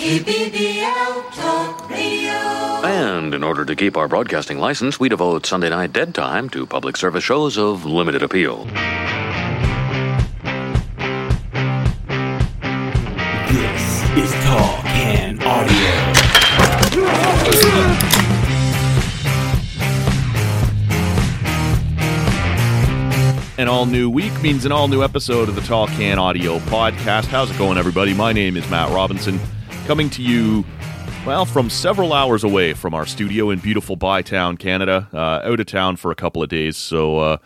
KBBL Talk Radio. And in order to keep our broadcasting license, we devote Sunday night dead time to public service shows of limited appeal. This is Tall Can Audio. An all new week means an all new episode of the Tall Can Audio Podcast. How's it going, everybody? My name is Matt Robinson, coming to you, well, from several hours away from our studio in beautiful Bytown, Canada. Uh, out of town for a couple of days. So, uh,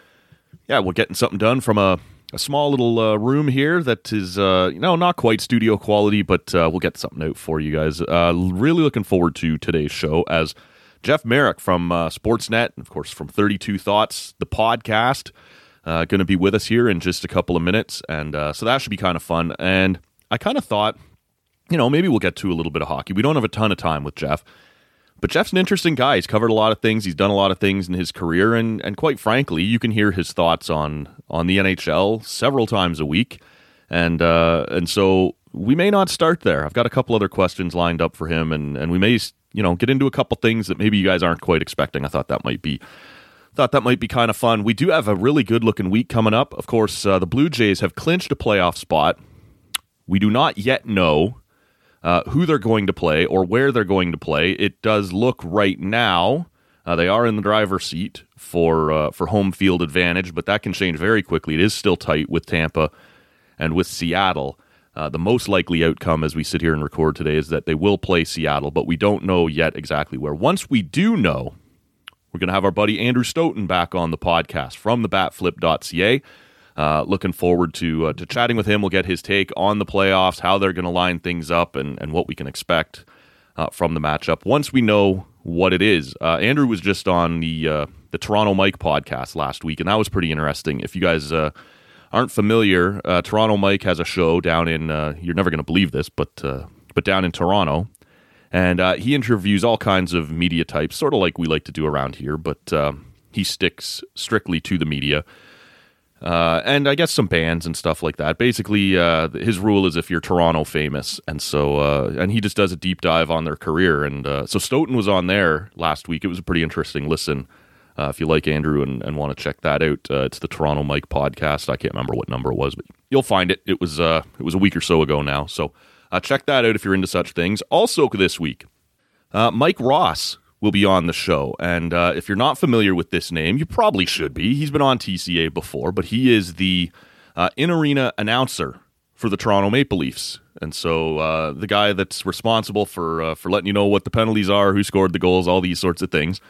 yeah, we're getting something done from a, a small little uh, room here that is, uh, you know, not quite studio quality, but uh, we'll get something out for you guys. Uh, really looking forward to today's show as Jeff Marek from Sportsnet, and of course from 32 Thoughts, the podcast, going to be with us here in just a couple of minutes. And so that should be kind of fun. And I kind of thought, you know, maybe we'll get to a little bit of hockey. We don't have a ton of time with Jeff. But Jeff's an interesting guy. He's covered a lot of things. He's done a lot of things in his career, and and quite frankly, you can hear his thoughts on on the NHL several times a week, and uh, and so we may not start there. I've got a couple other questions lined up for him, and and we may you know get into a couple things that maybe you guys aren't quite expecting. I thought that might be thought that might be kind of fun. We do have a really good looking week coming up. Of course, uh, the Blue Jays have clinched a playoff spot. We do not yet know uh, who they're going to play or where they're going to play. It does look right now uh, they are in the driver's seat for uh, for home field advantage, but that can change very quickly. It is still tight with Tampa and with Seattle. Uh, the most likely outcome as we sit here and record today is that they will play Seattle, but we don't know yet exactly where. Once we do know, we're going to have our buddy Andrew Stoughton back on the podcast from the batflip.ca. Uh, looking forward to uh, to chatting with him. We'll get his take on the playoffs, how they're going to line things up, and, and what we can expect uh, from the matchup once we know what it is. Uh, Andrew was just on the uh, the Toronto Mike podcast last week, and that was pretty interesting. If you guys uh, aren't familiar, Toronto Mike has a show down in you're never going to believe this, but but down in Toronto, and he interviews all kinds of media types, sort of like we like to do around here, but he sticks strictly to the media. Uh, and I guess some bands and stuff like that. Basically, uh, his rule is if you're Toronto famous, and so uh, and he just does a deep dive on their career. And uh, so Stoughton was on there last week. It was a pretty interesting listen. Uh, if you like Andrew and, and want to check that out, uh, it's the Toronto Mike podcast. I can't remember what number it was, but you'll find it. It was uh, it was a week or so ago now. So check that out if you're into such things. Also this week, Mike Ross will be on the show. And uh, if you're not familiar with this name, you probably should be. He's been on TCA before, but he is the uh, in arena announcer for the Toronto Maple Leafs. And so uh, the guy that's responsible for uh, for letting you know what the penalties are, who scored the goals, all these sorts of things.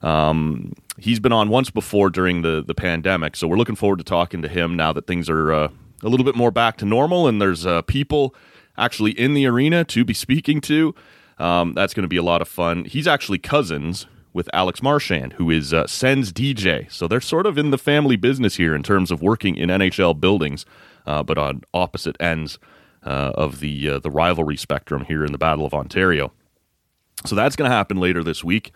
Um, he's been on once before during the the pandemic, so we're looking forward to talking to him now that things are uh, a little bit more back to normal and there's uh, people actually in the arena to be speaking to. Um, that's going to be a lot of fun. He's actually cousins with Alex Marchand, who is uh, Sens DJ. So they're sort of in the family business here in terms of working in NHL buildings, uh, but on opposite ends uh, of the uh, the rivalry spectrum here in the Battle of Ontario. So that's going to happen later this week.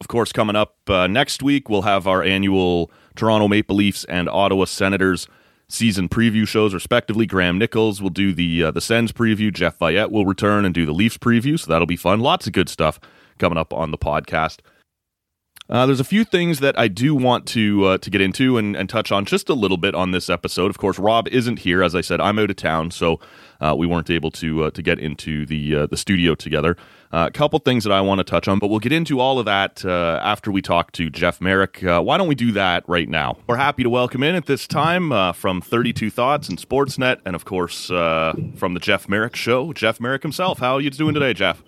Of course, coming up uh, next week, we'll have our annual Toronto Maple Leafs and Ottawa Senators season preview shows, respectively. Graham Nichols will do the uh, the Sens preview. Jeff Vayette will return and do the Leafs preview, so that'll be fun. Lots of good stuff coming up on the podcast. Uh, there's a few things that I do want to uh, to get into and, and touch on just a little bit on this episode. Of course, Rob isn't here, as I said. I'm out of town, so uh, we weren't able to uh, to get into the uh, the studio together. Uh, a couple things that I want to touch on, but we'll get into all of that uh, after we talk to Jeff Marek. Uh, why don't we do that right now? We're happy to welcome in at this time uh, from 32 Thoughts and Sportsnet, and of course uh, from the Jeff Marek Show, Jeff Marek himself. How are you doing today, Jeff?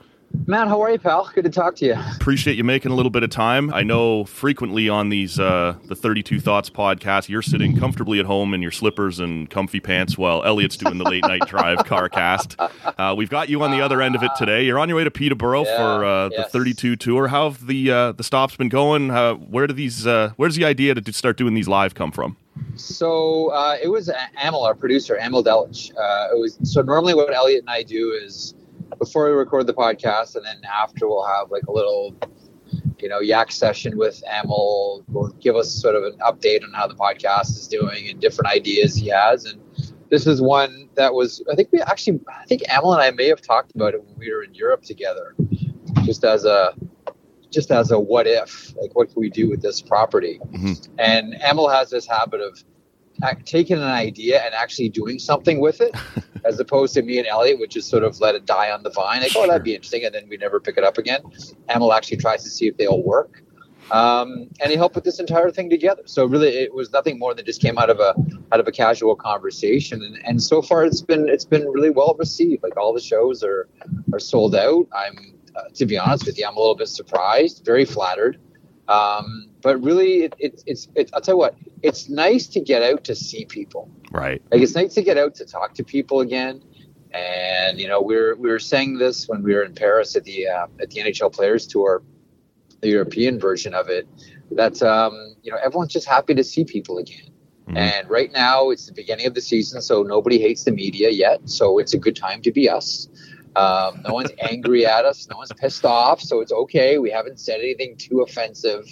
Matt, how are you, pal? Good to talk to you. Appreciate you making a little bit of time. I know frequently on these uh, the 32 Thoughts podcast, you're sitting comfortably at home in your slippers and comfy pants while Elliot's doing the late night drive car cast. Uh, we've got you on the other end of it today. You're on your way to Peterborough Yeah, for uh, yes. the 32 tour. How have the uh, the stops been going? Where do these uh, where's the idea to start doing these live come from? So uh, it was Amel, our producer, Amel Delich. Uh, it was so normally what Elliot and I do is before we record the podcast, and then after we'll have like a little, you know, yak session with Amel. Will give us sort of an update on how the podcast is doing and different ideas he has. And this is one that was I think we actually I think Amal and I may have talked about it when we were in Europe together, just as a just as a what if like what can we do with this property? Mhm. And Amal has this habit of taking an idea and actually doing something with it, as opposed to me and Elliot, which is sort of let it die on the vine. Like, oh, that'd be interesting, and then we never pick it up again. Amal actually tries to see if they'll work. Um, and he helped put this entire thing together. So really, it was nothing more than just came out of a out of a casual conversation. And, and so far, it's been it's been really well received. Like all the shows are are sold out. I'm uh, to be honest with you, I'm a little bit surprised, very flattered. Um, but really, it, it, it's it, I'll tell you what, it's nice to get out to see people. Right. Like it's nice to get out to talk to people again. And you know, we were we were saying this when we were in Paris at the uh, at the NHL Players Tour, the European version of it. That um, you know, everyone's just happy to see people again. Mhm. And right now, it's the beginning of the season, so nobody hates the media yet. So it's a good time to be us. Um, no one's angry at us. No one's pissed off. So it's okay. We haven't said anything too offensive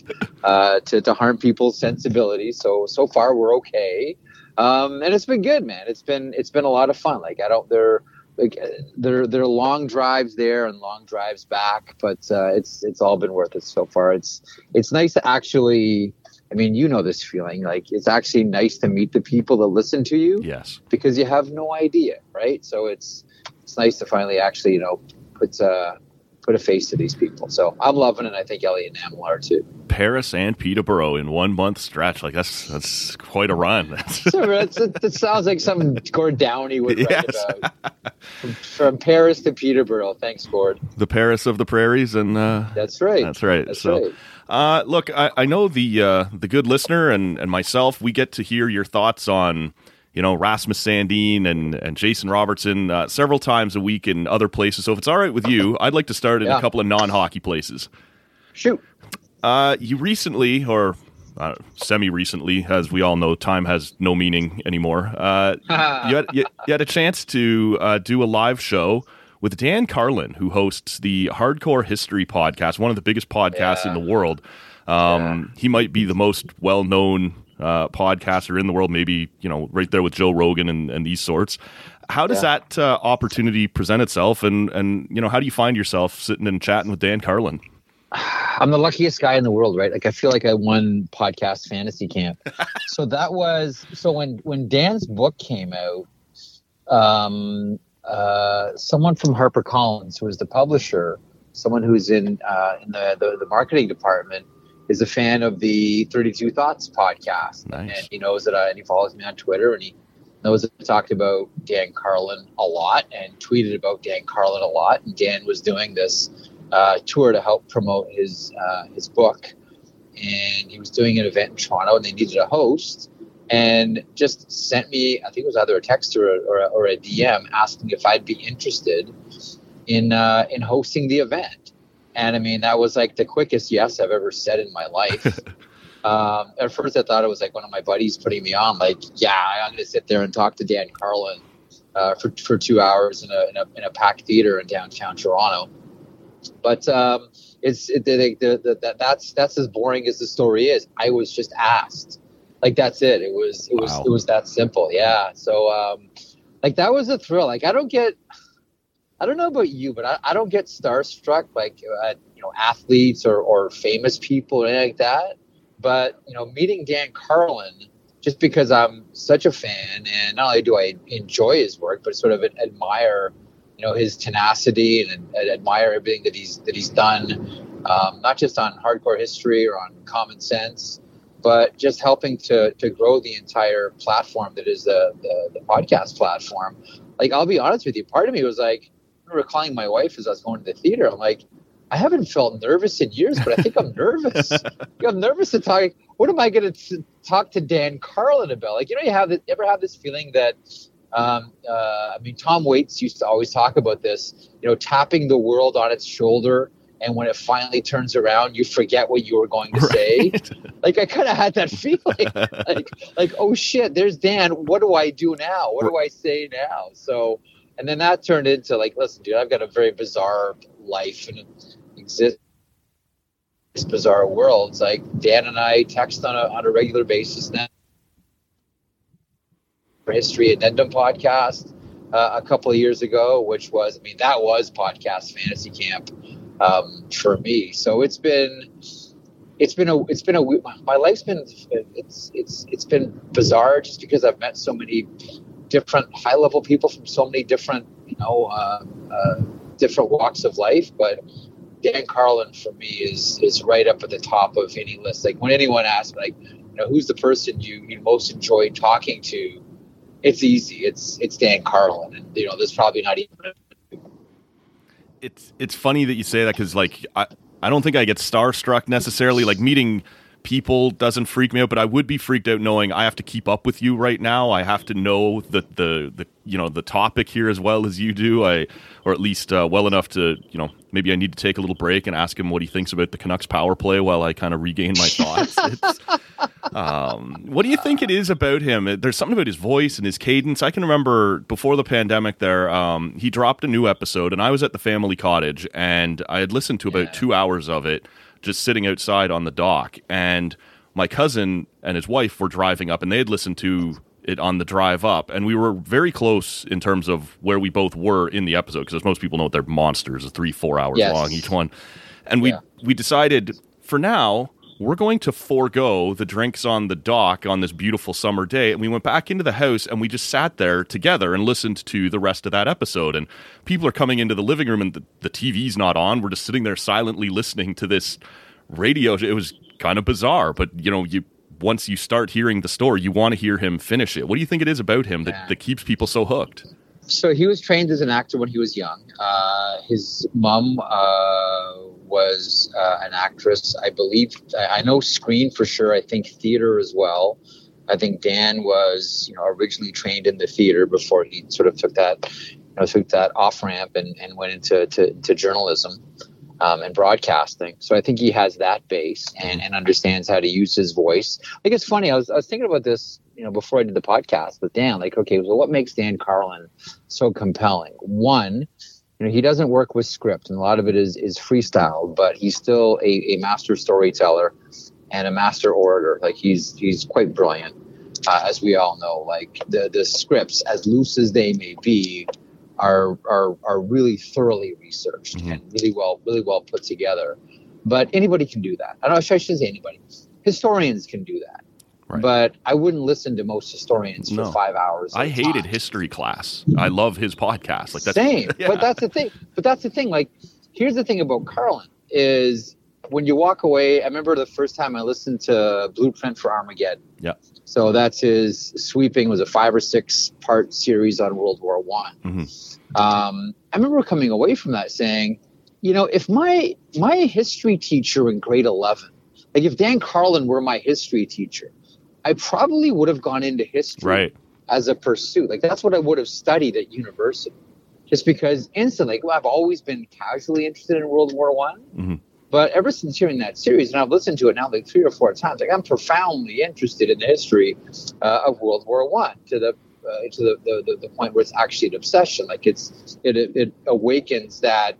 uh, to, to harm people's sensibilities. So so far we're okay. Um, and it's been good, man. It's been it's been a lot of fun. Like I don't there like there there are long drives there and long drives back, but uh, it's it's all been worth it so far. It's it's nice to actually. I mean, you know this feeling. Like it's actually nice to meet the people that listen to you Yes. because you have no idea, right? So it's it's nice to finally actually you know put uh, put a face to these people. So I'm loving it. And I think Elliot and Amel are too. Paris and Peterborough in one month stretch. Like that's that's quite a run. That's, that sounds like something Gord Downie would write Yes. about. From, from Paris to Peterborough. Thanks, Gord. the Paris of the prairies, and uh, That's right. that's right. That's so. right. Uh, look, I, I know the uh, the good listener and, and myself. We get to hear your thoughts on you know Rasmus Sandin and and Jason Robertson uh, several times a week in other places. So if it's all right with you, I'd like to start in a couple of non hockey places. Shoot. Uh, you recently, or uh, semi recently, as we all know, time has no meaning anymore. Uh, you, had, you, you had a chance to uh, do a live show with Dan Carlin, who hosts the Hardcore History podcast, one of the biggest podcasts in the world. Um, He might be the most well known uh, podcaster in the world, maybe, you know, right there with Joe Rogan and, and these sorts. How does Yeah. that uh, opportunity present itself? And, and, you know, how do you find yourself sitting and chatting with Dan Carlin? I'm the luckiest guy in the world, right? Like I feel like I won podcast fantasy camp. so that was so when when Dan's book came out, um, uh, someone from HarperCollins, who was the publisher, someone who's in uh, in the, the the marketing department, is a fan of the 32 Thoughts podcast, Nice. and he knows that I, and he follows me on Twitter, and he knows that I talked about Dan Carlin a lot and tweeted about Dan Carlin a lot. And Dan was doing this uh, tour to help promote his uh, his book, and he was doing an event in Toronto, and they needed a host, and just sent me I think it was either a text or a, or a, or a DM asking if I'd be interested in uh, in hosting the event, and I mean that was like the quickest yes I've ever said in my life. Um, at first, I thought it was like one of my buddies putting me on. Like, yeah, I'm going to sit there and talk to Dan Carlin uh, for for two hours in a, in a in a packed theater in downtown Toronto. But um, it's it, the, the, the, that that's that's as boring as the story is. I was just asked, like that's it. It was it was Wow. it was that simple. Yeah. So um, like that was a thrill. Like I don't get. I don't know about you, but I, I don't get starstruck like at you know athletes or, or famous people or anything like that. But you know, meeting Dan Carlin, just because I'm such a fan, and not only do I enjoy his work, but sort of admire, you know, his tenacity and, and admire everything that he's that he's done, um, not just on hardcore history or on common sense, but just helping to to grow the entire platform that is the the, the podcast platform. Like, I'll be honest with you, part of me was like, remember calling my wife as I was going to the theater. I'm like, I haven't felt nervous in years, but I think I'm nervous. I'm nervous to talk. What am I going to talk to Dan Carlin about? Like, you know, you have this, ever have this feeling that, um, uh, I mean, Tom Waits used to always talk about this, you know, tapping the world on its shoulder. And when it finally turns around, you forget what you were going to say. Like, I kind of had that feeling like, like, oh shit, there's Dan. What do I do now? What do I say now? So, and then that turned into like, listen, dude, I've got a very bizarre life and exist this bizarre world. It's like Dan and I text on a on a regular basis now. For History Addendum podcast uh, a couple of years ago, which was, I mean, that was podcast fantasy camp um, for me. So it's been, it's been a, it's been a, my life's been, it's, it's, it's been bizarre just because I've met so many different high level people from so many different, you know, uh, uh, different walks of life. But Dan Carlin for me is is right up at the top of any list. Like when anyone asks, like, you know, who's the person you, you most enjoy talking to? It's easy. It's it's Dan Carlin, and you know, there's probably not even. It's it's funny that you say that because like I I don't think I get starstruck necessarily. Like meeting people doesn't freak me out, but I would be freaked out knowing I have to keep up with you right now. I have to know the the the you know the topic here as well as you do. I or at least uh, well enough to you know maybe I need to take a little break and ask him what he thinks about the Canucks power play while I kind of regain my thoughts. um, what do you think it is about him? There's something about his voice and his cadence. I can remember before the pandemic, there um, he dropped a new episode, and I was at the family cottage, and I had listened to about yeah. two hours of it just sitting outside on the dock. And my cousin and his wife were driving up, and they had listened to it on the drive up, and we were very close in terms of where we both were in the episode. Because as most people know, they're monsters, three four hours yes. long each one. And we yeah. we decided for now we're going to forego the drinks on the dock on this beautiful summer day. And we went back into the house and we just sat there together and listened to the rest of that episode. And people are coming into the living room and the, the TV's not on. We're just sitting there silently listening to this radio. It was kind of bizarre, but you know, you once you start hearing the story, you want to hear him finish it. What do you think it is about him that, that keeps people so hooked? So he was trained as an actor when he was young. Uh, his mom uh, was uh, an actress, I believe. I know screen for sure. I think theater as well. I think Dan was, you know, originally trained in the theater before he sort of took that, you know, took that off ramp and, and went into to, to journalism um, and broadcasting. So I think he has that base and, and understands how to use his voice. Like it's funny. I was I was thinking about this, you know, before I did the podcast with Dan. Like, okay, so what makes Dan Carlin so compelling? One, you know, he doesn't work with script, and a lot of it is is freestyle. But he's still a, a master storyteller and a master orator. Like he's he's quite brilliant, uh, as we all know. Like the the scripts, as loose as they may be, are are are really thoroughly researched mm-hmm. and really well really well put together. But anybody can do that. I don't know. I shouldn't say anybody. Historians can do that. Right. But I wouldn't listen to most historians for five hours. I hated time. history class. I love his podcast. Like that's, same. Yeah. But that's the thing. But that's the thing. Like, here's the thing about Carlin is when you walk away. I remember the first time I listened to Blueprint for Armageddon. Yeah. So that's his sweeping was a five or six part series on World War One. Mm-hmm. Um, I remember coming away from that saying, you know, if my my history teacher in grade eleven, like if Dan Carlin were my history teacher, I probably would have gone into history right. as a pursuit. Like that's what I would have studied at university, just because instantly, like, well, I've always been casually interested in World War One. Mm-hmm but ever since hearing that series, and I've listened to it now like three or four times, like I'm profoundly interested in the history uh, of World War One to the uh, to the, the, the point where it's actually an obsession. Like it's it it awakens that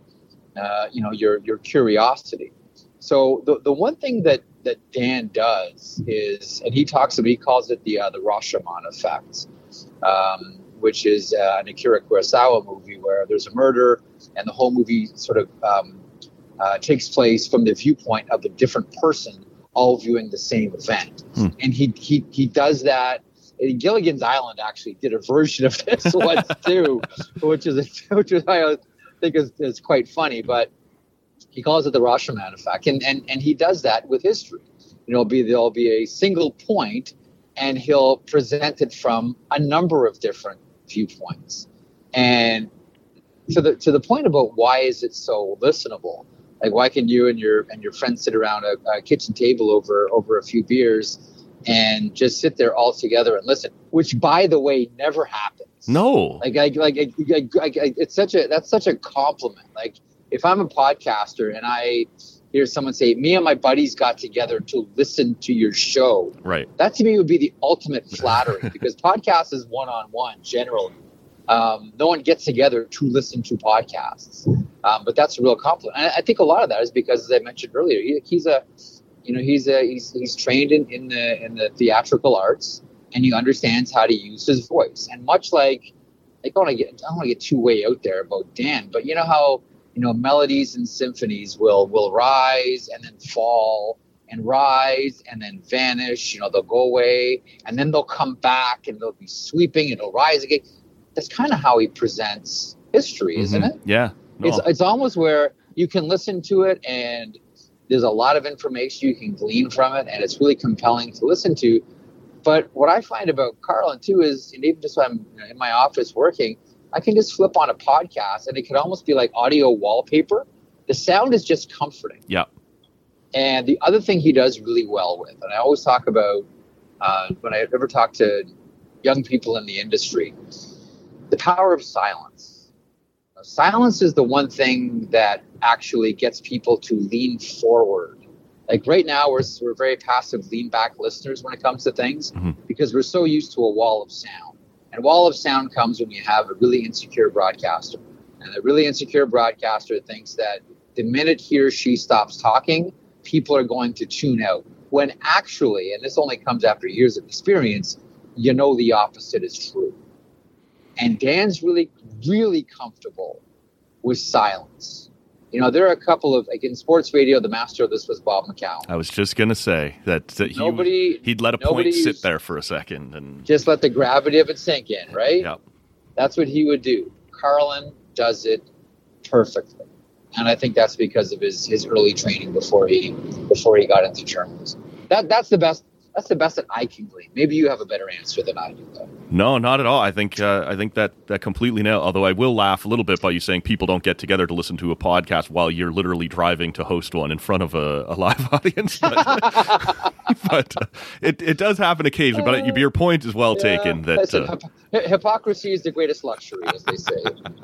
uh, you know your your curiosity. So the the one thing that that Dan does is, and he talks about, he calls it the uh, the Rashomon effect, um, which is uh, an Akira Kurosawa movie where there's a murder, and the whole movie sort of um, uh, takes place from the viewpoint of a different person, all viewing the same event. Hmm. And he, he he does that. Gilligan's Island actually did a version of this once too, which is which is I think is, is quite funny. But he calls it the Rashomon effect, and and and he does that with history. You know, be there'll be a single point, and he'll present it from a number of different viewpoints, and to the to the point about why is it so listenable like, why can you and your and your friends sit around a, a kitchen table over over a few beers and just sit there all together and listen? Which, by the way, never happens. No. Like, I, like, I, I, I, it's such a that's such a compliment. Like, if I'm a podcaster and I hear someone say, "Me and my buddies got together to listen to your show," right? That to me would be the ultimate flattery because podcast is one on one generally um, no one gets together to listen to podcasts. Um, but that's a real compliment. And I think a lot of that is because, as I mentioned earlier, he, he's a, you know, he's a he's, he's trained in, in the in the theatrical arts. and he understands how to use his voice. And much like, I don't want to get, I don't want to get too way out there about Dan, but you know how you know melodies and symphonies will will rise and then fall and rise and then vanish. You know, they'll go away and then they'll come back and they'll be sweeping and they'll rise again. That's kind of how he presents history, isn't Mhm. it? Yeah. No. It's it's almost where you can listen to it and there's a lot of information you can glean from it and it's really compelling to listen to. But what I find about Carlin too is, and even just when I'm in my office working, I can just flip on a podcast and it can almost be like audio wallpaper. The sound is just comforting. yeah. And the other thing he does really well with, and I always talk about uh, when I ever talk to young people in the industry, the power of silence. Silence is the one thing that actually gets people to lean forward. Like right now, we're, we're very passive, lean back listeners when it comes to things Mhm. because we're so used to a wall of sound. And wall of sound comes when you have a really insecure broadcaster. And a really insecure broadcaster thinks that the minute he or she stops talking, people are going to tune out. When actually, and this only comes after years of experience, you know the opposite is true. And Dan's really, really comfortable with silence. You know, there are a couple of like in sports radio, the master of this was Bob McCown. I was just gonna say that, that he Nobody he'd let a point sit there for a second and just let the gravity of it sink in, right? yeah. That's what he would do. Carlin does it perfectly. And I think that's because of his, his early training before he before he got into journalism. That that's the best that's the best that I can glean. Maybe you have a better answer than I do though. No, not at all. I think uh, I think that that completely nailed. Although I will laugh a little bit by you saying people don't get together to listen to a podcast while you're literally driving to host one in front of a, a live audience. But, but, uh, it it does happen occasionally. But your point is well taken. That Listen, uh, hyp- hypocrisy is the greatest luxury, as they say.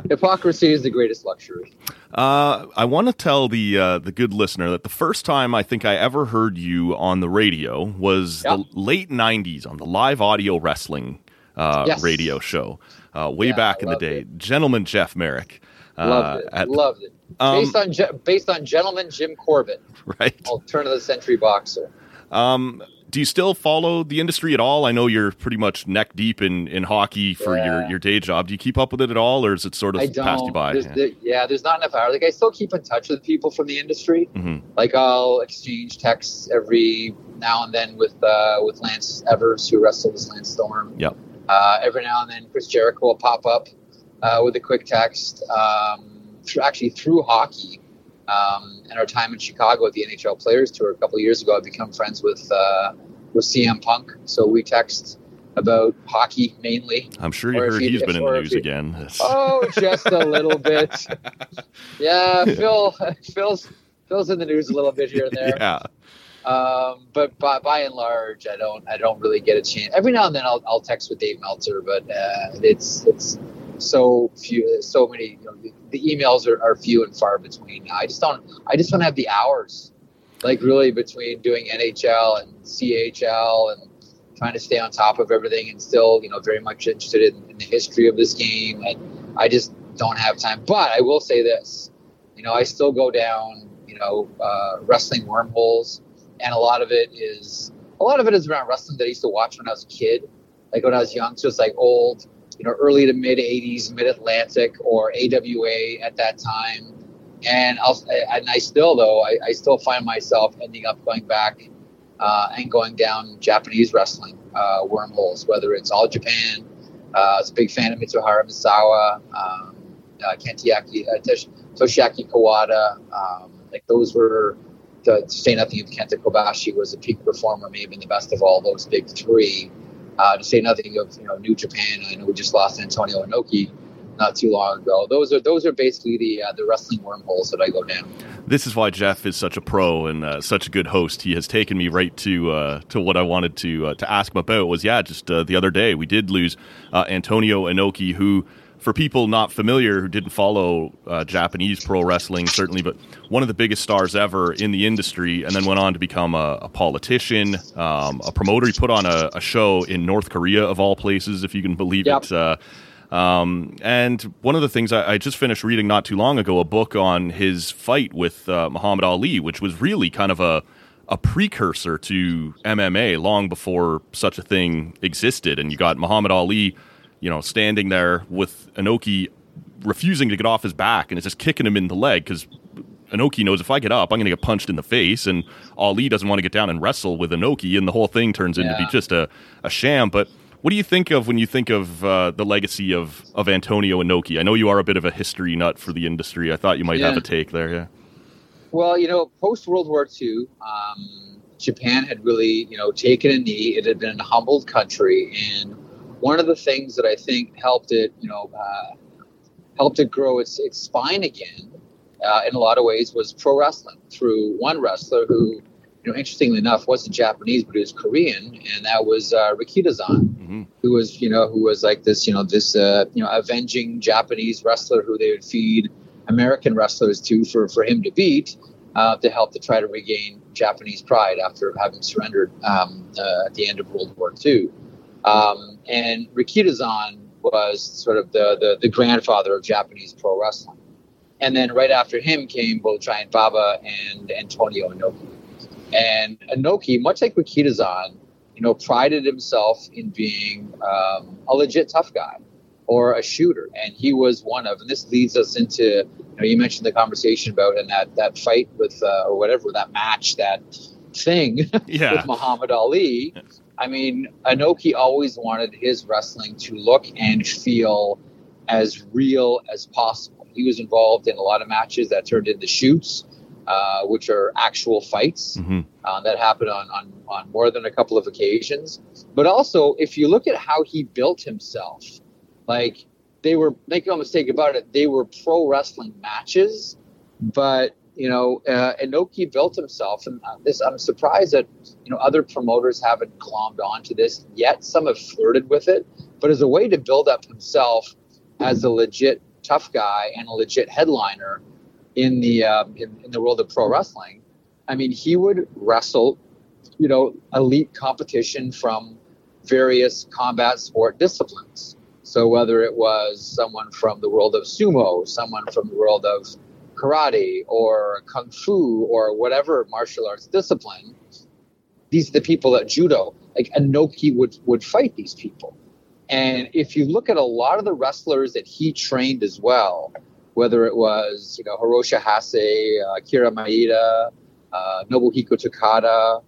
hypocrisy is the greatest luxury. Uh, I want to tell the uh, the good listener that the first time I think I ever heard you on the radio was Yep. the late '90s on the live audio wrestling uh, Yes. radio show, uh, way Yeah, back I in the day. it. Gentleman Jeff Marek. Uh, Loved it. Loved it. Um, based on ge- based on gentleman Jim Corbett, right. Turn of the century boxer. Um, do you still follow the industry at all? I know you're pretty much neck deep in, in hockey for your, Yeah. your day job. Do you keep up with it at all, or is it sort of passed you by? There's, there- yeah, there's not enough hours. Like I still keep in touch with people from the industry. Mhm. Like I'll exchange texts every now and then with uh, with Lance Evers, who wrestles Lance Storm. Yep. Uh, every now and then, Chris Jericho will pop up uh, with a quick text. Um, through, actually, through hockey um, and our time in Chicago at the NHL Players Tour a couple of years ago, I've become friends with uh, with CM Punk. So we text about hockey mainly. I'm sure you Or heard you- he's been in the news you- again. Oh, just a little bit. Yeah, Phil, Phil's Phil's in the news a little bit here and there. yeah. Um, but by, by and large, I don't I don't really get a chance. Every now and then, I'll, I'll text with Dave Meltzer, but uh, it's it's so few, so many. You know, the, the emails are, are few and far between. I just don't I just don't have the hours, like really between doing NHL and CHL and trying to stay on top of everything and still you know very much interested in, in the history of this game. And I just don't have time. But I will say this, you know, I still go down you know uh, wrestling wormholes and a lot of it is a lot of it is around wrestling that I used to watch when I was a kid, like when I was young. So it's like old, you know, early to mid '80s, Mid Atlantic or AWA at that time. And I'll and I still though I, I still find myself ending up going back uh, and going down Japanese wrestling uh, wormholes, whether it's All Japan. Uh, I was a big fan of Mitsuharu Misawa, um, uh, uh, Tosh- Toshiaki Kawada. Um, like those were to say nothing of Kenta Kobashi was a peak performer, may have been the best of all those big three. Uh, to say nothing of you know New Japan, I know we just lost Antonio Inoki not too long ago. Those are those are basically the uh, the wrestling wormholes that I go down. This is why Jeff is such a pro and uh, such a good host. He has taken me right to uh, to what I wanted to uh, to ask him about. Was yeah, just uh, the other day we did lose uh, Antonio Inoki, who for people not familiar who didn't follow uh, Japanese pro wrestling, certainly, but one of the biggest stars ever in the industry, and then went on to become a, a politician, um, a promoter. He put on a, a, show in North Korea, of all places, if you can believe Yep. it. Uh, um, and one of the things I, I just finished reading not too long ago, a book on his fight with uh, Muhammad Ali, which was really kind of a a precursor to MMA long before such a thing existed. And you got Muhammad Ali, you know, standing there with Inoki refusing to get off his back and it's just kicking him in the leg because Inoki knows if I get up, I'm going to get punched in the face, and Ali doesn't want to get down and wrestle with Inoki. and the whole thing turns into be just a, a sham. But what do you think of when you think of uh, the legacy of, of Antonio Inoki? I know you are a bit of a history nut for the industry. I thought you might have a take there. Yeah. Well, you know, post World War II, um, Japan had really, you know, taken a knee. It had been a humbled country, and one of the things that I think helped it, you know, uh, helped it grow its its spine again, uh, in a lot of ways, was pro wrestling through one wrestler who, you know, interestingly enough, wasn't Japanese, but he was Korean, and that was uh, Rikidozan hmm who was you know who was like this you know this uh, you know avenging Japanese wrestler who they would feed American wrestlers to for for him to beat uh, to help to try to regain Japanese pride after having surrendered um, uh, at the end of World War II. Um, and Rikidozan was sort of the, the the grandfather of Japanese pro wrestling. And then right after him came both Giant Baba and Antonio Inoki. And Inoki, much like Rikidozan, you know, prided himself in being um, a legit tough guy or a shooter, and he was one of. And this leads us into, you know, you mentioned the conversation about and that that fight with uh, or whatever that match, that thing Yeah. with Muhammad Ali. I mean, Inoki always wanted his wrestling to look and feel as real as possible. He was involved in a lot of matches that turned into shoots, uh, which are actual fights hmm uh, that happened on, on, on more than a couple of occasions. But also, if you look at how he built himself, like they were, make no mistake about it, they were pro wrestling matches. But you know, uh, Inoki built himself, and this I'm surprised that you know other promoters haven't glommed onto this yet. Some have flirted with it, but as a way to build up himself as a legit tough guy and a legit headliner in the uh, in, in the world of pro wrestling. I mean, he would wrestle, you know, elite competition from various combat sport disciplines. So whether it was someone from the world of sumo, someone from the world of karate or kung fu or whatever martial arts discipline, these are the people that judo. Like Inoki would would fight these people. And if you look at a lot of the wrestlers that he trained as well, whether it was you know Hiroshi Hase, uh, Kira Maeda, uh, Nobuhiko Takada,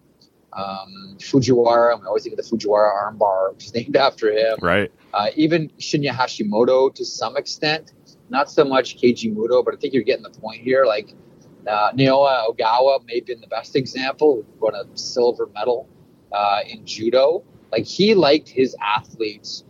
um, Fujiwara. I always think of the Fujiwara armbar, which is named after him. Right. Uh, even Shinya Hashimoto to some extent, not so much Keiji Muto, but I think you're getting the point here. Like uh, Ogawa may have been the best example, won a silver medal uh, in judo. Like he liked his athletes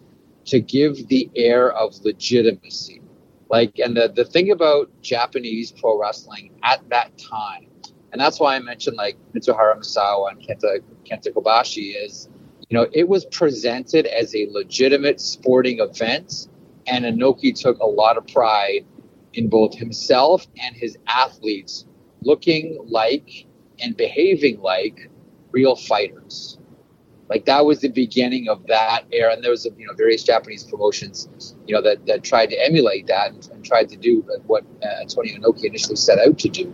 to give the air of legitimacy. Like, and the, the thing about Japanese pro wrestling at that time, and that's why I mentioned like Mitsuharu Misawa and Kenta, Kenta Kobashi is, you know, it was presented as a legitimate sporting event, and Inoki took a lot of pride in both himself and his athletes looking like and behaving like real fighters. Like that was the beginning of that era, and there was you know various Japanese promotions, you know that, that tried to emulate that and, and tried to do what uh, Antonio Inoki initially set out to do.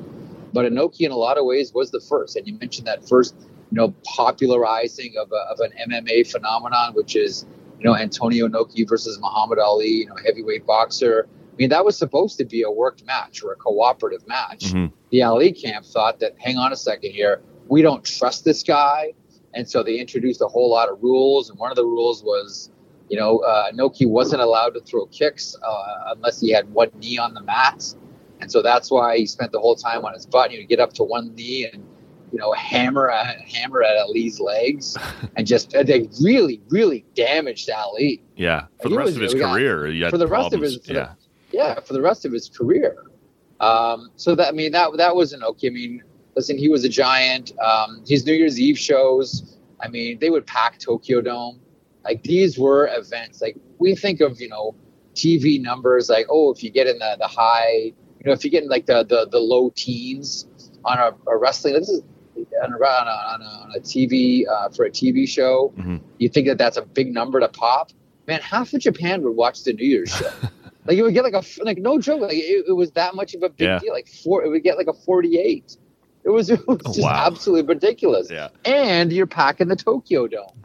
But Inoki, in a lot of ways, was the first. And you mentioned that first, you know, popularizing of, a, of an MMA phenomenon, which is you know Antonio Inoki versus Muhammad Ali, you know, heavyweight boxer. I mean, that was supposed to be a worked match or a cooperative match. Mhm. The Ali camp thought that, hang on a second here, we don't trust this guy. And so they introduced a whole lot of rules. And one of the rules was, you know, uh, Noki wasn't allowed to throw kicks uh, unless he had one knee on the mat. And so that's why he spent the whole time on his butt. You know, get up to one knee and, you know, hammer at, hammer at Ali's legs and just, they really, really damaged Ali. Yeah. For He the rest was- of his got- career, for the rest of his- for the- yeah. yeah, for the rest of his career. Um, so that I mean that that was an okay. I mean, listen, he was a giant. Um, his New Year's Eve shows. I mean, they would pack Tokyo Dome. Like these were events. Like we think of you know TV numbers. Like oh, if you get in the the high, you know, if you get in like the the, the low teens on a, a wrestling. This is on a, on a, on a, TV uh, for a TV show. Mhm. You think that that's a big number to pop? Man, half of Japan would watch the New Year's show. Like it would get like a like no joke. Like it, it was that much of a big Yeah. deal. Like four, it would get like a forty-eight. It was, it was just Wow. absolutely ridiculous. Yeah. And you're packing the Tokyo Dome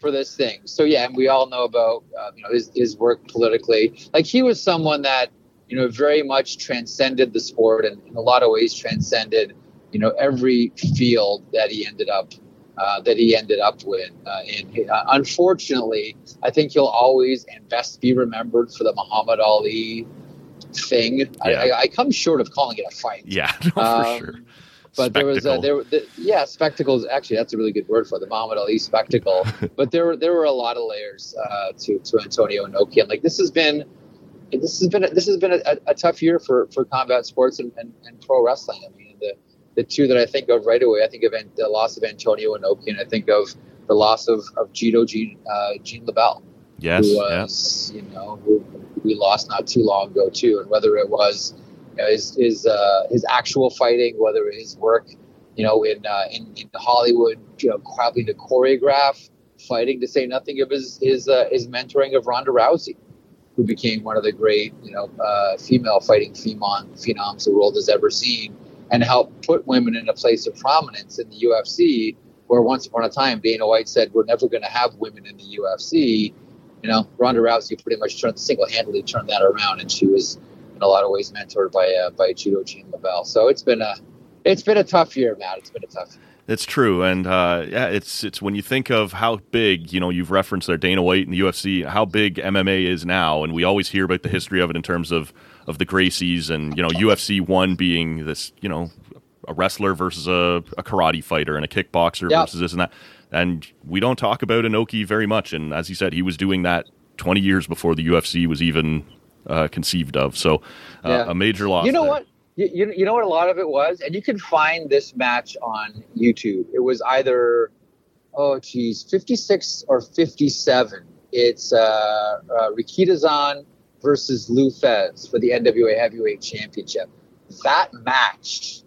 for this thing. So yeah, and we all know about uh, you know his his work politically. Like he was someone that you know very much transcended the sport and in a lot of ways transcended you know every field that he ended up uh, that he ended up with. Uh, and uh, unfortunately, I think he'll always and best be remembered for the Muhammad Ali thing. I, Yeah. I, I come short of calling it a fight. Yeah, no, for Um, sure. But there was Spectacle. there, the, yeah spectacles. Actually, that's a really good word for it, the Muhammad Ali spectacle. but there were there were a lot of layers uh, to to Antonio Inoki, and like this has been this has been a, this has been a, a, a tough year for, for combat sports and, and, and pro wrestling. I mean the the two that I think of right away, I think of the loss of Antonio Inoki, and I think of the loss of of Gino Jean uh, Gene LeBell Yes, who was, you know, who we lost not too long ago too, and whether it was you know, his his uh, his actual fighting, whether his work, you know, in uh, in, in Hollywood, you know, having to choreograph fighting, to say nothing of his his uh, his mentoring of Ronda Rousey, who became one of the great, you know, uh, female fighting phenom, phenoms the world has ever seen, and help put women in a place of prominence in the UFC. Where once upon a time, Dana White said, "We're never going to have women in the UFC." you know, Ronda Rousey pretty much turned single-handedly turned that around, and she was in a lot of ways mentored by uh, by Judo Gene LeBell. So it's been a it's been a tough year, Matt. It's been a tough. It's true, and uh, yeah, it's it's when you think of how big, you know, you've referenced there Dana White and the UFC, how big MMA is now, and we always hear about the history of it in terms of of the Gracies and you know UFC one being this, you know, a wrestler versus a, a karate fighter and a kickboxer Yep. versus this and that, and we don't talk about Inoki very much, and as he said, he was doing that twenty years before the UFC was even uh, conceived of, so uh, Yeah. a major loss. You know there. what? You, you, know what a lot of it was, and you can find this match on YouTube. It was either oh geez, fifty six or fifty seven. It's uh, uh, Rikidozan versus Lou Thesz for the NWA Heavyweight Championship. That match,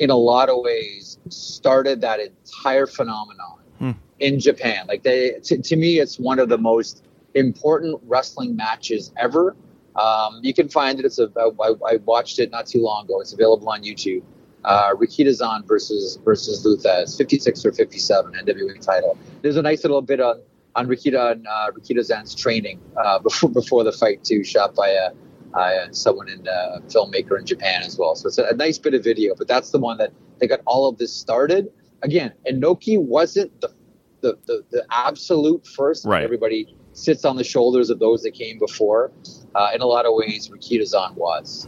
in a lot of ways, started that entire phenomenon Hmm. in Japan. Like they, to, to me, it's one of the most important wrestling matches ever. Um, you can find it. It's a. I, I watched it not too long ago. It's available on YouTube. Uh, Rikidozan versus versus Lou Thesz, 56 or 57 NWA title. There's a nice little bit on on Rikita and uh, Rikidozan's training uh, before before the fight too, shot by a. Uh, someone in uh, filmmaker in Japan as well, so it's a, a nice bit of video. But that's the one that they got all of this started. Again, Inoki wasn't the the, the, the absolute first. Right. Everybody sits on the shoulders of those that came before. Uh, in a lot of ways, Rikidozan was.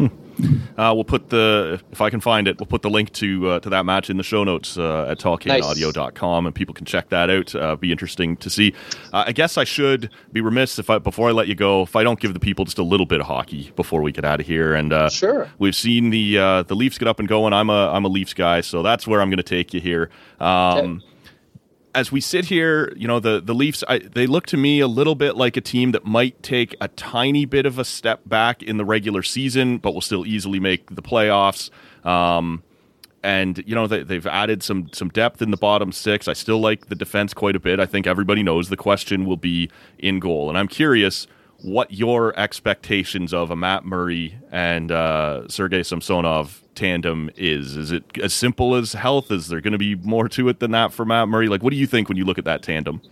Uh, we'll put the if I can find it, we'll put the link to uh, to that match in the show notes uh, at tallcanaudio.com, and people can check that out. Uh, be interesting to see. Uh, I guess I should be remiss if I before I let you go, if I don't give the people just a little bit of hockey before we get out of here. And uh, Sure. we've seen the uh, the Leafs get up and going. I'm a I'm a Leafs guy, so that's where I'm going to take you here. Um, as we sit here, you know, the the Leafs, I, they look to me a little bit like a team that might take a tiny bit of a step back in the regular season, but will still easily make the playoffs. Um, and you know they, they've added some some depth in the bottom six. I still like the defense quite a bit. I think everybody knows the question will be in goal, and I'm curious what your expectations of a Matt Murray and uh, Sergei Samsonov tandem is. Is it as simple as health? Is there going to be more to it than that for Matt Murray? Like, what do you think when you look at that tandem?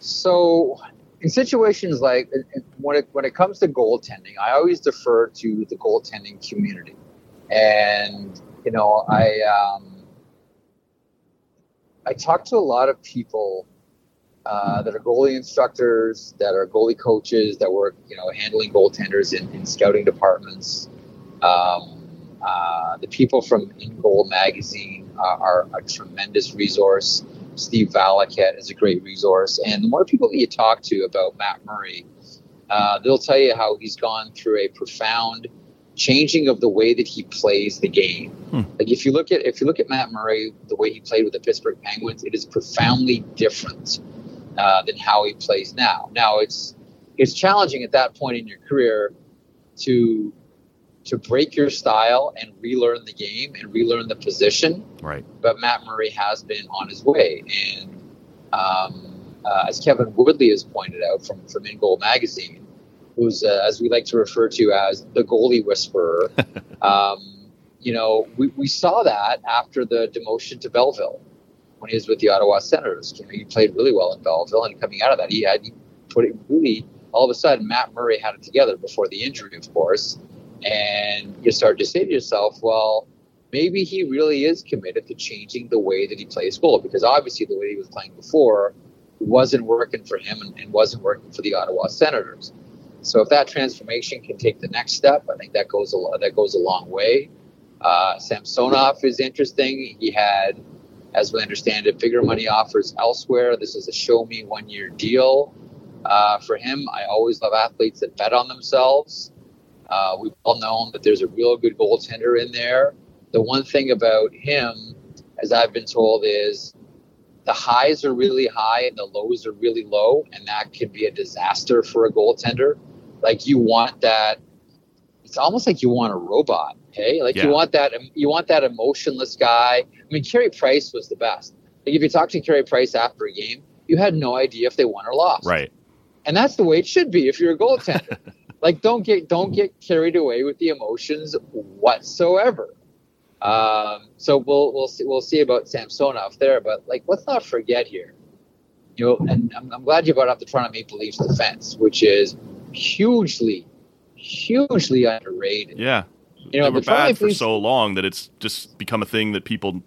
So, in situations like when it when it comes to goaltending, I always defer to the goaltending community, and you know, I um, I talk to a lot of people uh, that are goalie instructors, that are goalie coaches, that work, you know, handling goaltenders in, in scouting departments. Um, uh, the people from InGoal Magazine are, are a tremendous resource. Steve Valiquette is a great resource. And the more people that you talk to about Matt Murray, uh, they'll tell you how he's gone through a profound changing of the way that he plays the game. Hmm. Like if you look at if you look at Matt Murray, the way he played with the Pittsburgh Penguins, it is profoundly different uh, than how he plays now. Now it's it's challenging at that point in your career to to break your style and relearn the game and relearn the position. Right. But Matt Murray has been on his way, and um, uh, as Kevin Woodley has pointed out from from InGoal Magazine, who's uh, as we like to refer to as the goalie whisperer. um, you know, we, we saw that after the demotion to Belleville when he was with the Ottawa Senators. You know, he played really well in Belleville, and coming out of that, he had he put it really. All of a sudden, Matt Murray had it together before the injury, of course, and you start to say to yourself, well, maybe he really is committed to changing the way that he plays goal because obviously the way he was playing before wasn't working for him and, and wasn't working for the Ottawa Senators. So if that transformation can take the next step, I think that goes a that goes a long way. Uh, Samsonov is interesting. He had, as we understand it, bigger money offers elsewhere. This is a show me one year deal uh, for him. I always love athletes that bet on themselves. Uh, we've all known that there's a real good goaltender in there. The one thing about him, as I've been told, is the highs are really high and the lows are really low, and that can be a disaster for a goaltender. Like you want that. It's almost like you want a robot. Okay, like Yeah. you want that. You want that emotionless guy. I mean, Carey Price was the best. Like if you talk to Carey Price after a game, you had no idea if they won or lost. Right. And that's the way it should be if you're a goaltender. like don't get don't get carried away with the emotions whatsoever. Um, so we'll we'll see we'll see about Samsonov there, but like let's not forget here. You know, and I'm, I'm glad you brought up the Toronto Maple Leafs defense, which is hugely, hugely underrated. Yeah. You know, they were bad for so long that it's just become a thing that people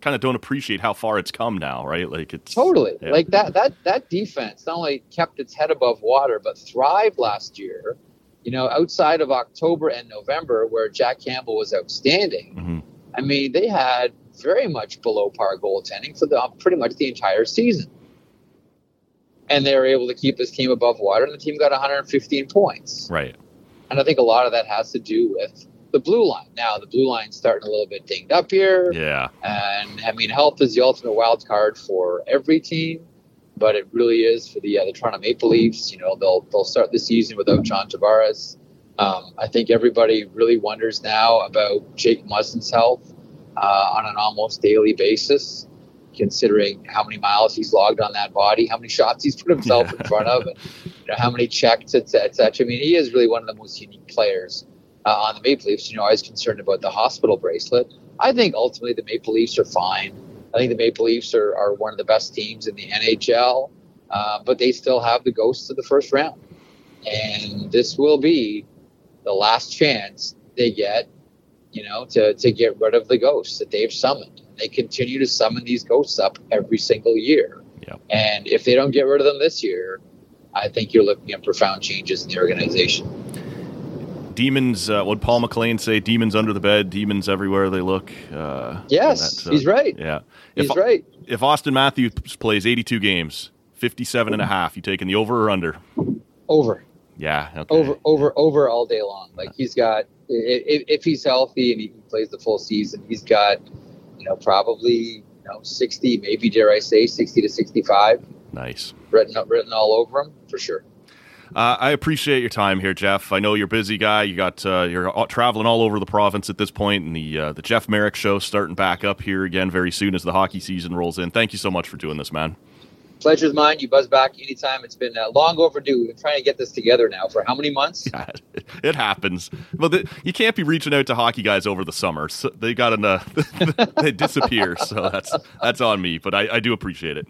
kind of don't appreciate how far it's come now, right? Like it's Totally. yeah. Like that that that defense not only kept its head above water, but thrived last year. You know, outside of October and November, where Jack Campbell was outstanding. Mhm. I mean, they had very much below par goaltending for the pretty much the entire season. And they were able to keep this team above water, and the team got 115 points. right. And I think a lot of that has to do with the blue line. Now, the blue line's starting a little bit dinged up here. Yeah. And I mean, health is the ultimate wild card for every team, but it really is for the uh, the Toronto Maple Leafs. You know, they'll they'll start the season without John Tavares. Um, I think everybody really wonders now about Jake Muzzin's health uh, on an almost daily basis, considering how many miles he's logged on that body, how many shots he's put himself in front of, and you know, how many checks, et cetera, et cetera. I mean, he is really one of the most unique players uh, on the Maple Leafs. You know, I was concerned about the hospital bracelet. I think ultimately the Maple Leafs are fine. I think the Maple Leafs are, are one of the best teams in the NHL, uh, but they still have the ghosts of the first round. And this will be the last chance they get, you know, to, to get rid of the ghosts that they've summoned. They continue to summon these ghosts up every single year. Yep. And if they don't get rid of them this year, I think you're looking at profound changes in the organization. Demons. Uh, what Paul McLean say? Demons under the bed. Demons everywhere they look. Uh, Yes, uh, he's right. Yeah. He's if, right. If Auston Matthews plays 82 games, 57 and a half, you taking the over or under? Over. Yeah. Okay. over over over all day long. Like he's got, if, if he's healthy and he plays the full season, he's got, you know, probably you know sixty, maybe dare I say sixty to sixty-five Nice. written written all over him for sure. Uh, I appreciate your time here, Jeff. I know you're a busy guy. You got uh, you're all- traveling all over the province at this point, and the uh, the Jeff Marek show starting back up here again very soon as the hockey season rolls in. Thank you so much for doing this, man. Pleasure's mine. You buzz back anytime. It's been uh, long overdue. We've been trying to get this together now for how many months? Yeah, it happens. But the, you can't be reaching out to hockey guys over the summer. So they got an, uh, they disappear. So that's that's on me. But I, I do appreciate it.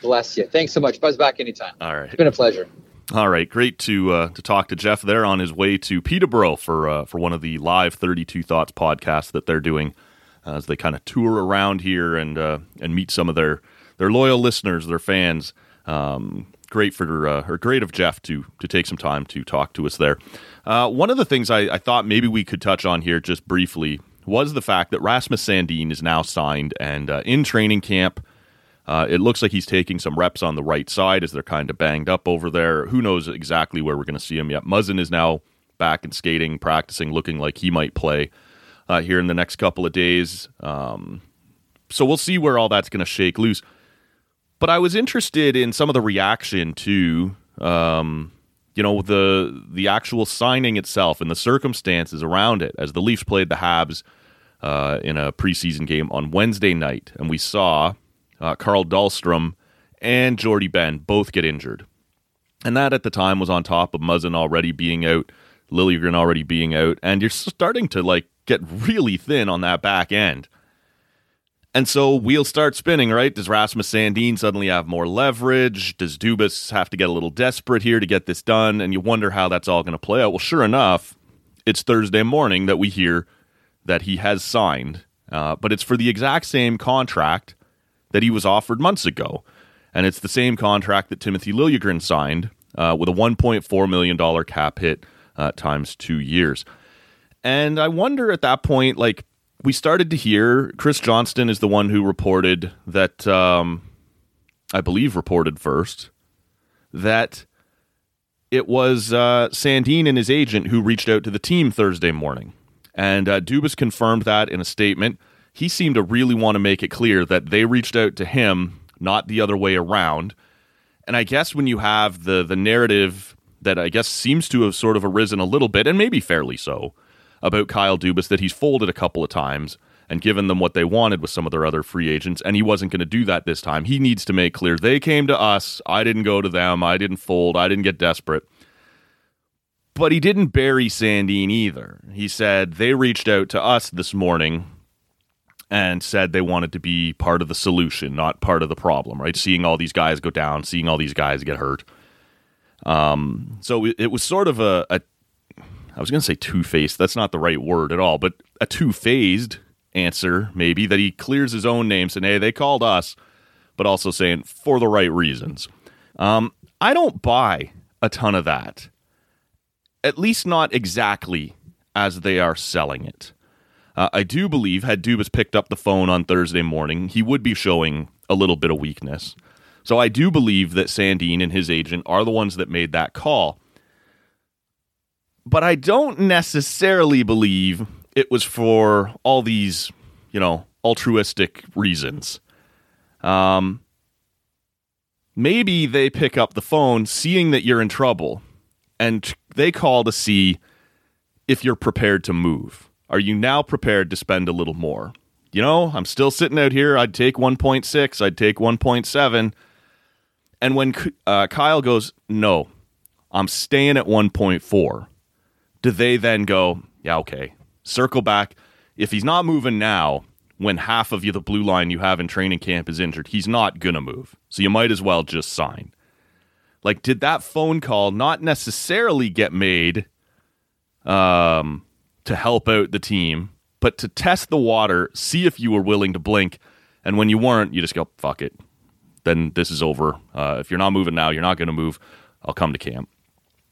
Bless you. Thanks so much. Buzz back anytime. All right. It's been a pleasure. All right, great to uh, to talk to Jeff there on his way to Peterborough for uh, for one of the live Thirty Two Thoughts podcasts that they're doing uh, as they kind of tour around here and uh, and meet some of their their loyal listeners, their fans. Um, great for uh, or great of Jeff to to take some time to talk to us there. Uh, one of the things I, I thought maybe we could touch on here just briefly was the fact that Rasmus Sandin is now signed and uh, in training camp. Uh, it looks like he's taking some reps on the right side as they're kind of banged up over there. Who knows exactly where we're going to see him yet? Muzzin is now back and skating, practicing, looking like he might play uh, here in the next couple of days. Um, so we'll see where all that's going to shake loose. But I was interested in some of the reaction to, um, you know, the the actual signing itself and the circumstances around it as the Leafs played the Habs uh, in a preseason game on Wednesday night, and we saw uh, Carl Dahlstrom and Jordie Benn both get injured. And that at the time was on top of Muzzin already being out, Liljegren already being out, and you're starting to like get really thin on that back end. And so wheels start spinning, right? Does Rasmus Sandin suddenly have more leverage? Does Dubas have to get a little desperate here to get this done? And you wonder how that's all going to play out. Well, sure enough, it's Thursday morning that we hear that he has signed, uh, but it's for the exact same contract that he was offered months ago. And it's the same contract that Timothy Liljegren signed uh, with a $1.4 million cap hit uh, times two years. And I wonder at that point, like, we started to hear Chris Johnston is the one who reported that, um, I believe, reported first that it was uh, Sandin and his agent who reached out to the team Thursday morning. And uh, Dubas confirmed that in a statement. He seemed to really want to make it clear that they reached out to him, not the other way around. And I guess when you have the the narrative that I guess seems to have sort of arisen a little bit, and maybe fairly so, about Kyle Dubas that he's folded a couple of times and given them what they wanted with some of their other free agents, and he wasn't going to do that this time. He needs to make clear they came to us. I didn't go to them. I didn't fold. I didn't get desperate. But he didn't bury Sandin either. He said they reached out to us this morning and said they wanted to be part of the solution, not part of the problem, right? Seeing all these guys go down, seeing all these guys get hurt. Um, so it, it was sort of a, a I was going to say two faced. That's not the right word at all, but a two phased answer, maybe, that he clears his own name, saying, hey, they called us, but also saying for the right reasons. Um, I don't buy a ton of that, at least not exactly as they are selling it. Uh, I do believe, had Dubas picked up the phone on Thursday morning, he would be showing a little bit of weakness. So I do believe that Sandin and his agent are the ones that made that call. But I don't necessarily believe it was for all these, you know, altruistic reasons. Um, maybe they pick up the phone seeing that you're in trouble and they call to see if you're prepared to move. Are you now prepared to spend a little more? You know, I'm still sitting out here. I'd take 1.6, I'd take 1.7. And when uh, Kyle goes, no, I'm staying at 1.4, do they then go, yeah, okay, circle back. If he's not moving now, when half of you, the blue line you have in training camp is injured, he's not going to move. So you might as well just sign. Like, did that phone call not necessarily get made um, to help out the team, but to test the water, see if you were willing to blink? And when you weren't, you just go, fuck it. Then this is over. Uh, if you're not moving now, you're not going to move. I'll come to camp.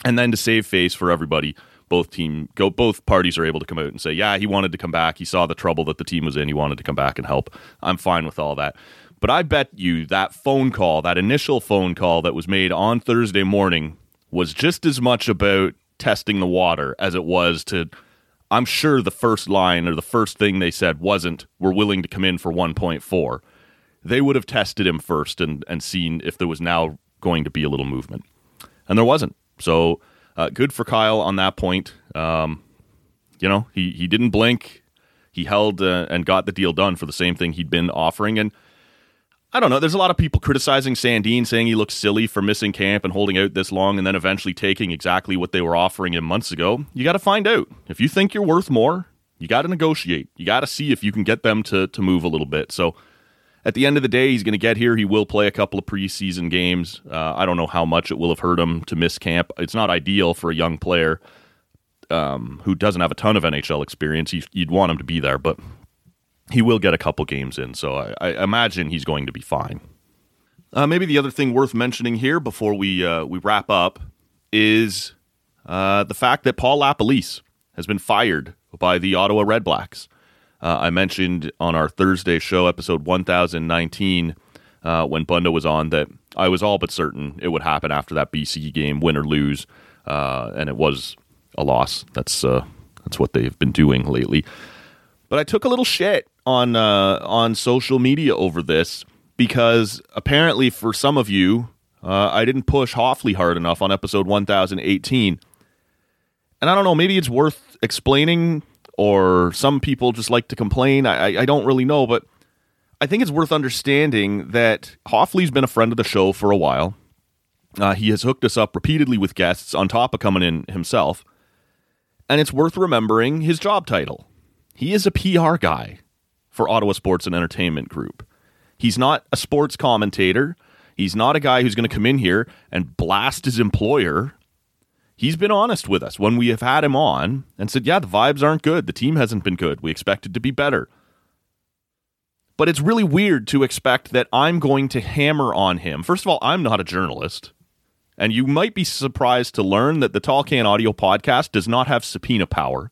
And then to save face for everybody, both team go both parties are able to come out and say, yeah, he wanted to come back. He saw the trouble that the team was in. He wanted to come back and help. I'm fine with all that. But I bet you that phone call, that initial phone call that was made on Thursday morning, was just as much about testing the water as it was to. I'm sure the first line or the first thing they said wasn't, we're willing to come in for 1.4. They would have tested him first and, and seen if there was now going to be a little movement. And there wasn't. So uh, good for Kyle on that point. Um, you know, he, he didn't blink. He held uh, and got the deal done for the same thing he'd been offering. And I don't know. There's a lot of people criticizing Sandin, saying he looks silly for missing camp and holding out this long and then eventually taking exactly what they were offering him months ago. You got to find out. If you think you're worth more, you got to negotiate. You got to see if you can get them to, to move a little bit. So at the end of the day, he's going to get here. He will play a couple of preseason games. Uh, I don't know how much it will have hurt him to miss camp. It's not ideal for a young player um, who doesn't have a ton of NHL experience. You'd want him to be there, but he will get a couple games in. So I, I imagine he's going to be fine. Uh, maybe the other thing worth mentioning here before we uh, we wrap up is uh, the fact that Paul LaPolice has been fired by the Ottawa Redblacks. Uh, I mentioned on our Thursday show, episode 1019, uh, when Bunda was on, that I was all but certain it would happen after that BC game, win or lose, uh, and it was a loss. That's that's what they've been doing lately. But I took a little shit on uh, on social media over this because apparently, for some of you, uh, I didn't push Hoffley hard enough on episode 1018. And I don't know, maybe it's worth explaining or some people just like to complain. I, I don't really know, but I think it's worth understanding that Hoffley's been a friend of the show for a while. Uh, he has hooked us up repeatedly with guests on top of coming in himself. And it's worth remembering his job title. he is a PR guy for Ottawa Sports and Entertainment Group. He's not a sports commentator. He's not a guy who's going to come in here and blast his employer. He's been honest with us when we have had him on and said, yeah, the vibes aren't good. The team hasn't been good. We expected to be better. But it's really weird to expect that I'm going to hammer on him. First of all, I'm not a journalist. And you might be surprised to learn that the Tall Can Audio podcast does not have subpoena power.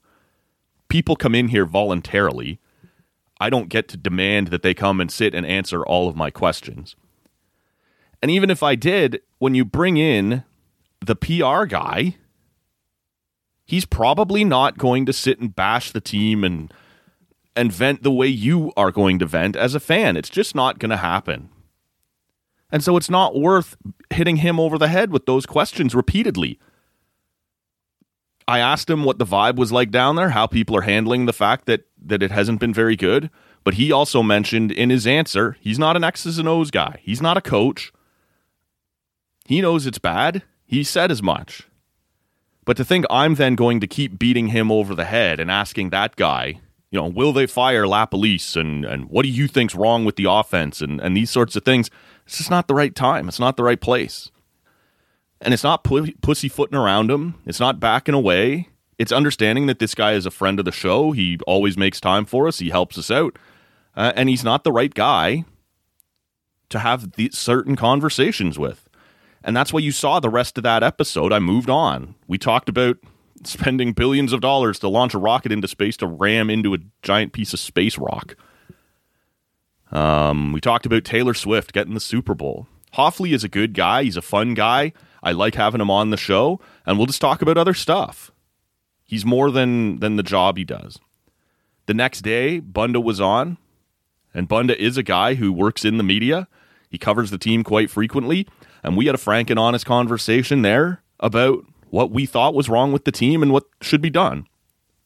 People come in here voluntarily. I don't get to demand that they come and sit and answer all of my questions. And even if I did, when you bring in the PR guy, he's probably not going to sit and bash the team and and vent the way you are going to vent as a fan. It's just not going to happen. And so it's not worth hitting him over the head with those questions repeatedly. I asked him what the vibe was like down there, how people are handling the fact that that it hasn't been very good, but he also mentioned in his answer, he's not an X's and O's guy. He's not a coach. He knows it's bad. He said as much. But to think I'm then going to keep beating him over the head and asking that guy you know, will they fire LaPolice and and what do you think's wrong with the offense and and these sorts of things? It's just not the right time. It's not the right place. And it's not pu- pussyfooting around him. It's not backing away. It's understanding that this guy is a friend of the show. He always makes time for us. He helps us out, uh, and he's not the right guy to have these certain conversations with. And that's why you saw the rest of that episode. I moved on. We talked about spending billions of dollars to launch a rocket into space to ram into a giant piece of space rock. Um, we talked about Taylor Swift getting the Super Bowl. Hoffley is a good guy. He's a fun guy. I like having him on the show, and we'll just talk about other stuff. He's more than than the job he does. The next day, Bunda was on, and Bunda is a guy who works in the media. He covers the team quite frequently, and we had a frank and honest conversation there about what we thought was wrong with the team and what should be done.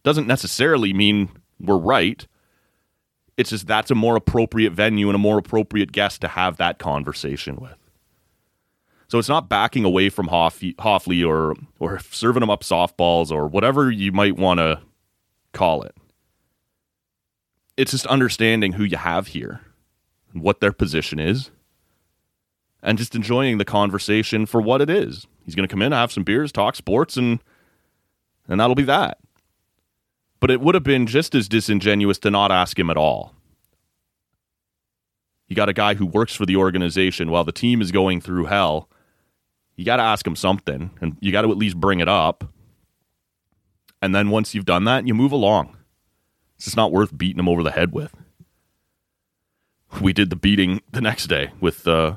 Doesn't necessarily mean we're right. It's just that's a more appropriate venue and a more appropriate guest to have that conversation with. So it's not backing away from Hoffley or or serving him up softballs or whatever you might want to call it. It's just understanding who you have here, what their position is, and just enjoying the conversation for what it is. He's going to come in, have some beers, talk sports, and and that'll be that. But it would have been just as disingenuous to not ask him at all. You got a guy who works for the organization while the team is going through hell. You got to ask him something, and you got to at least bring it up. And then once you've done that, you move along. It's just not worth beating him over the head with. We did the beating the next day with uh,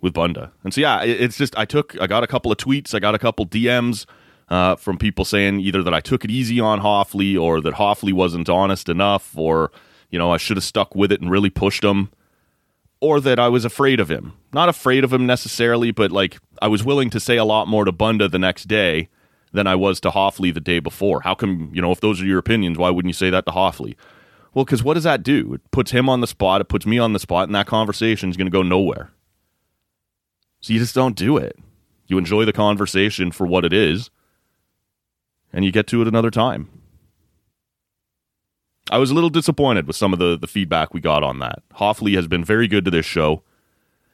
with Bunda. And so yeah, it's just I took I got a couple of tweets, I got a couple DMs uh, from people saying either that I took it easy on Hoffley or that Hoffley wasn't honest enough, or you know I should have stuck with it and really pushed him, or that I was afraid of him. Not afraid of him necessarily, but like I was willing to say a lot more to Bunda the next day than I was to Hoffley the day before. How come you know if those are your opinions, why wouldn't you say that to Hoffley? Well, because what does that do? It puts him on the spot. It puts me on the spot, and that conversation is going to go nowhere. So you just don't do it. You enjoy the conversation for what it is, and you get to it another time. I was a little disappointed with some of the, the feedback we got on that. Hoffley has been very good to this show.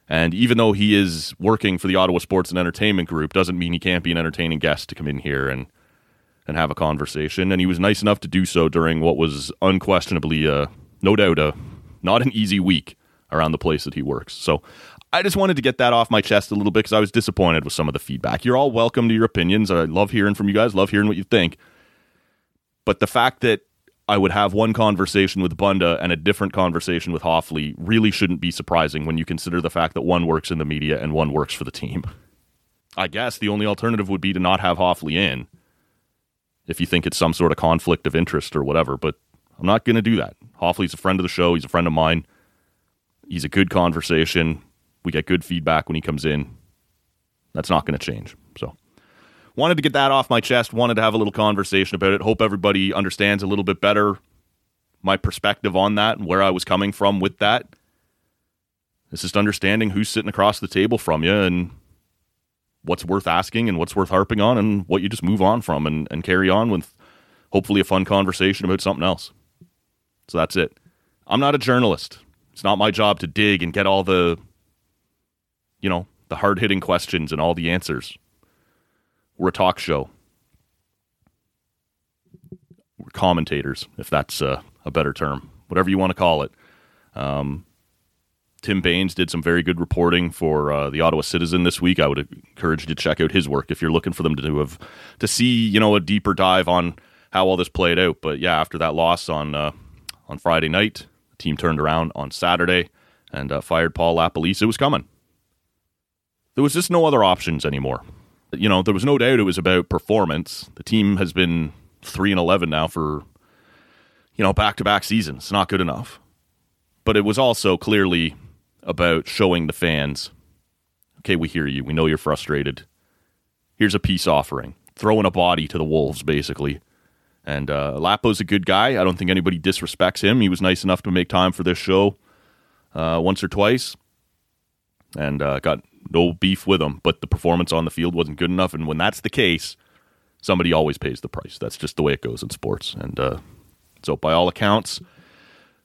And even though he is working for the Ottawa Sports and Entertainment Group, doesn't mean he can't be an entertaining guest to come in here and and have a conversation. And he was nice enough to do so during what was unquestionably, uh, no doubt, a not an easy week around the place that he works. So I just wanted to get that off my chest a little bit because I was disappointed with some of the feedback. You're all welcome to your opinions. I love hearing from you guys, love hearing what you think. But the fact that I would have one conversation with Bunda and a different conversation with Hoffley really shouldn't be surprising when you consider the fact that one works in the media and one works for the team. I guess the only alternative would be to not have Hoffley in if you think it's some sort of conflict of interest or whatever, but I'm not going to do that. Hoffley's a friend of the show, he's a friend of mine. He's a good conversation we get good feedback when he comes in. That's not going to change. So, wanted to get that off my chest. Wanted to have a little conversation about it. Hope everybody understands a little bit better my perspective on that and where I was coming from with that. It's just understanding who's sitting across the table from you and what's worth asking and what's worth harping on and what you just move on from and, and carry on with hopefully a fun conversation about something else. So that's it. I'm not a journalist. It's not my job to dig and get all the, you know, the hard hitting questions and all the answers. We're a talk show. We're commentators, if that's uh, a better term, whatever you want to call it. Um, Tim Baines did some very good reporting for uh, the Ottawa Citizen this week. I would encourage you to check out his work if you're looking for them to have to see you know a deeper dive on how all this played out. But yeah, after that loss on uh, on Friday night, the team turned around on Saturday and uh, fired Paul LaPolice. It was coming. There was just no other options anymore. You know, there was no doubt it was about performance. The team has been three and eleven now for you know back to back seasons. Not good enough. But it was also clearly about showing the fans, okay, we hear you. We know you're frustrated. Here's a peace offering. Throwing a body to the wolves, basically. And uh, Lapo's a good guy. I don't think anybody disrespects him. He was nice enough to make time for this show uh, once or twice, and uh, got no beef with him. But the performance on the field wasn't good enough. And when that's the case, somebody always pays the price. That's just the way it goes in sports. And uh, so, by all accounts,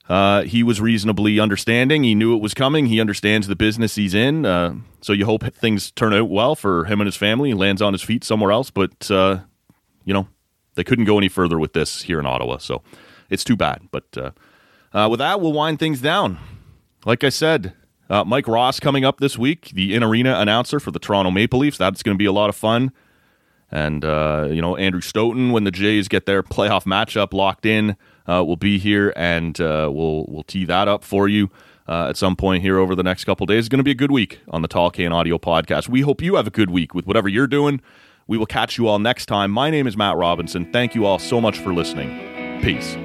uh, he was reasonably understanding. He knew it was coming. He understands the business he's in. Uh, so you hope things turn out well for him and his family. He lands on his feet somewhere else. But, uh, you know, they couldn't go any further with this here in Ottawa. So it's too bad. But uh, uh, with that, we'll wind things down. Like I said, uh, Mike Ross coming up this week, the in arena announcer for the Toronto Maple Leafs. That's going to be a lot of fun. And, you know, Andrew Stoeten, when the Jays get their playoff matchup locked in uh, will be here, and uh, we'll we'll tee that up for you. Uh, at some point here over the next couple days. It's going to be a good week on the Tall Can Audio Podcast. We hope you have a good week with whatever you're doing. We will catch you all next time. My name is Matt Robinson. Thank you all so much for listening. Peace.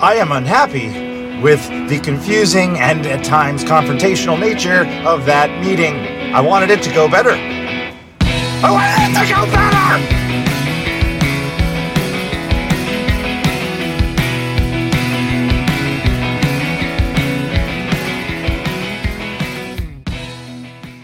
I am unhappy with the confusing and at times confrontational nature of that meeting. I wanted it to go better. I wanted it to go better!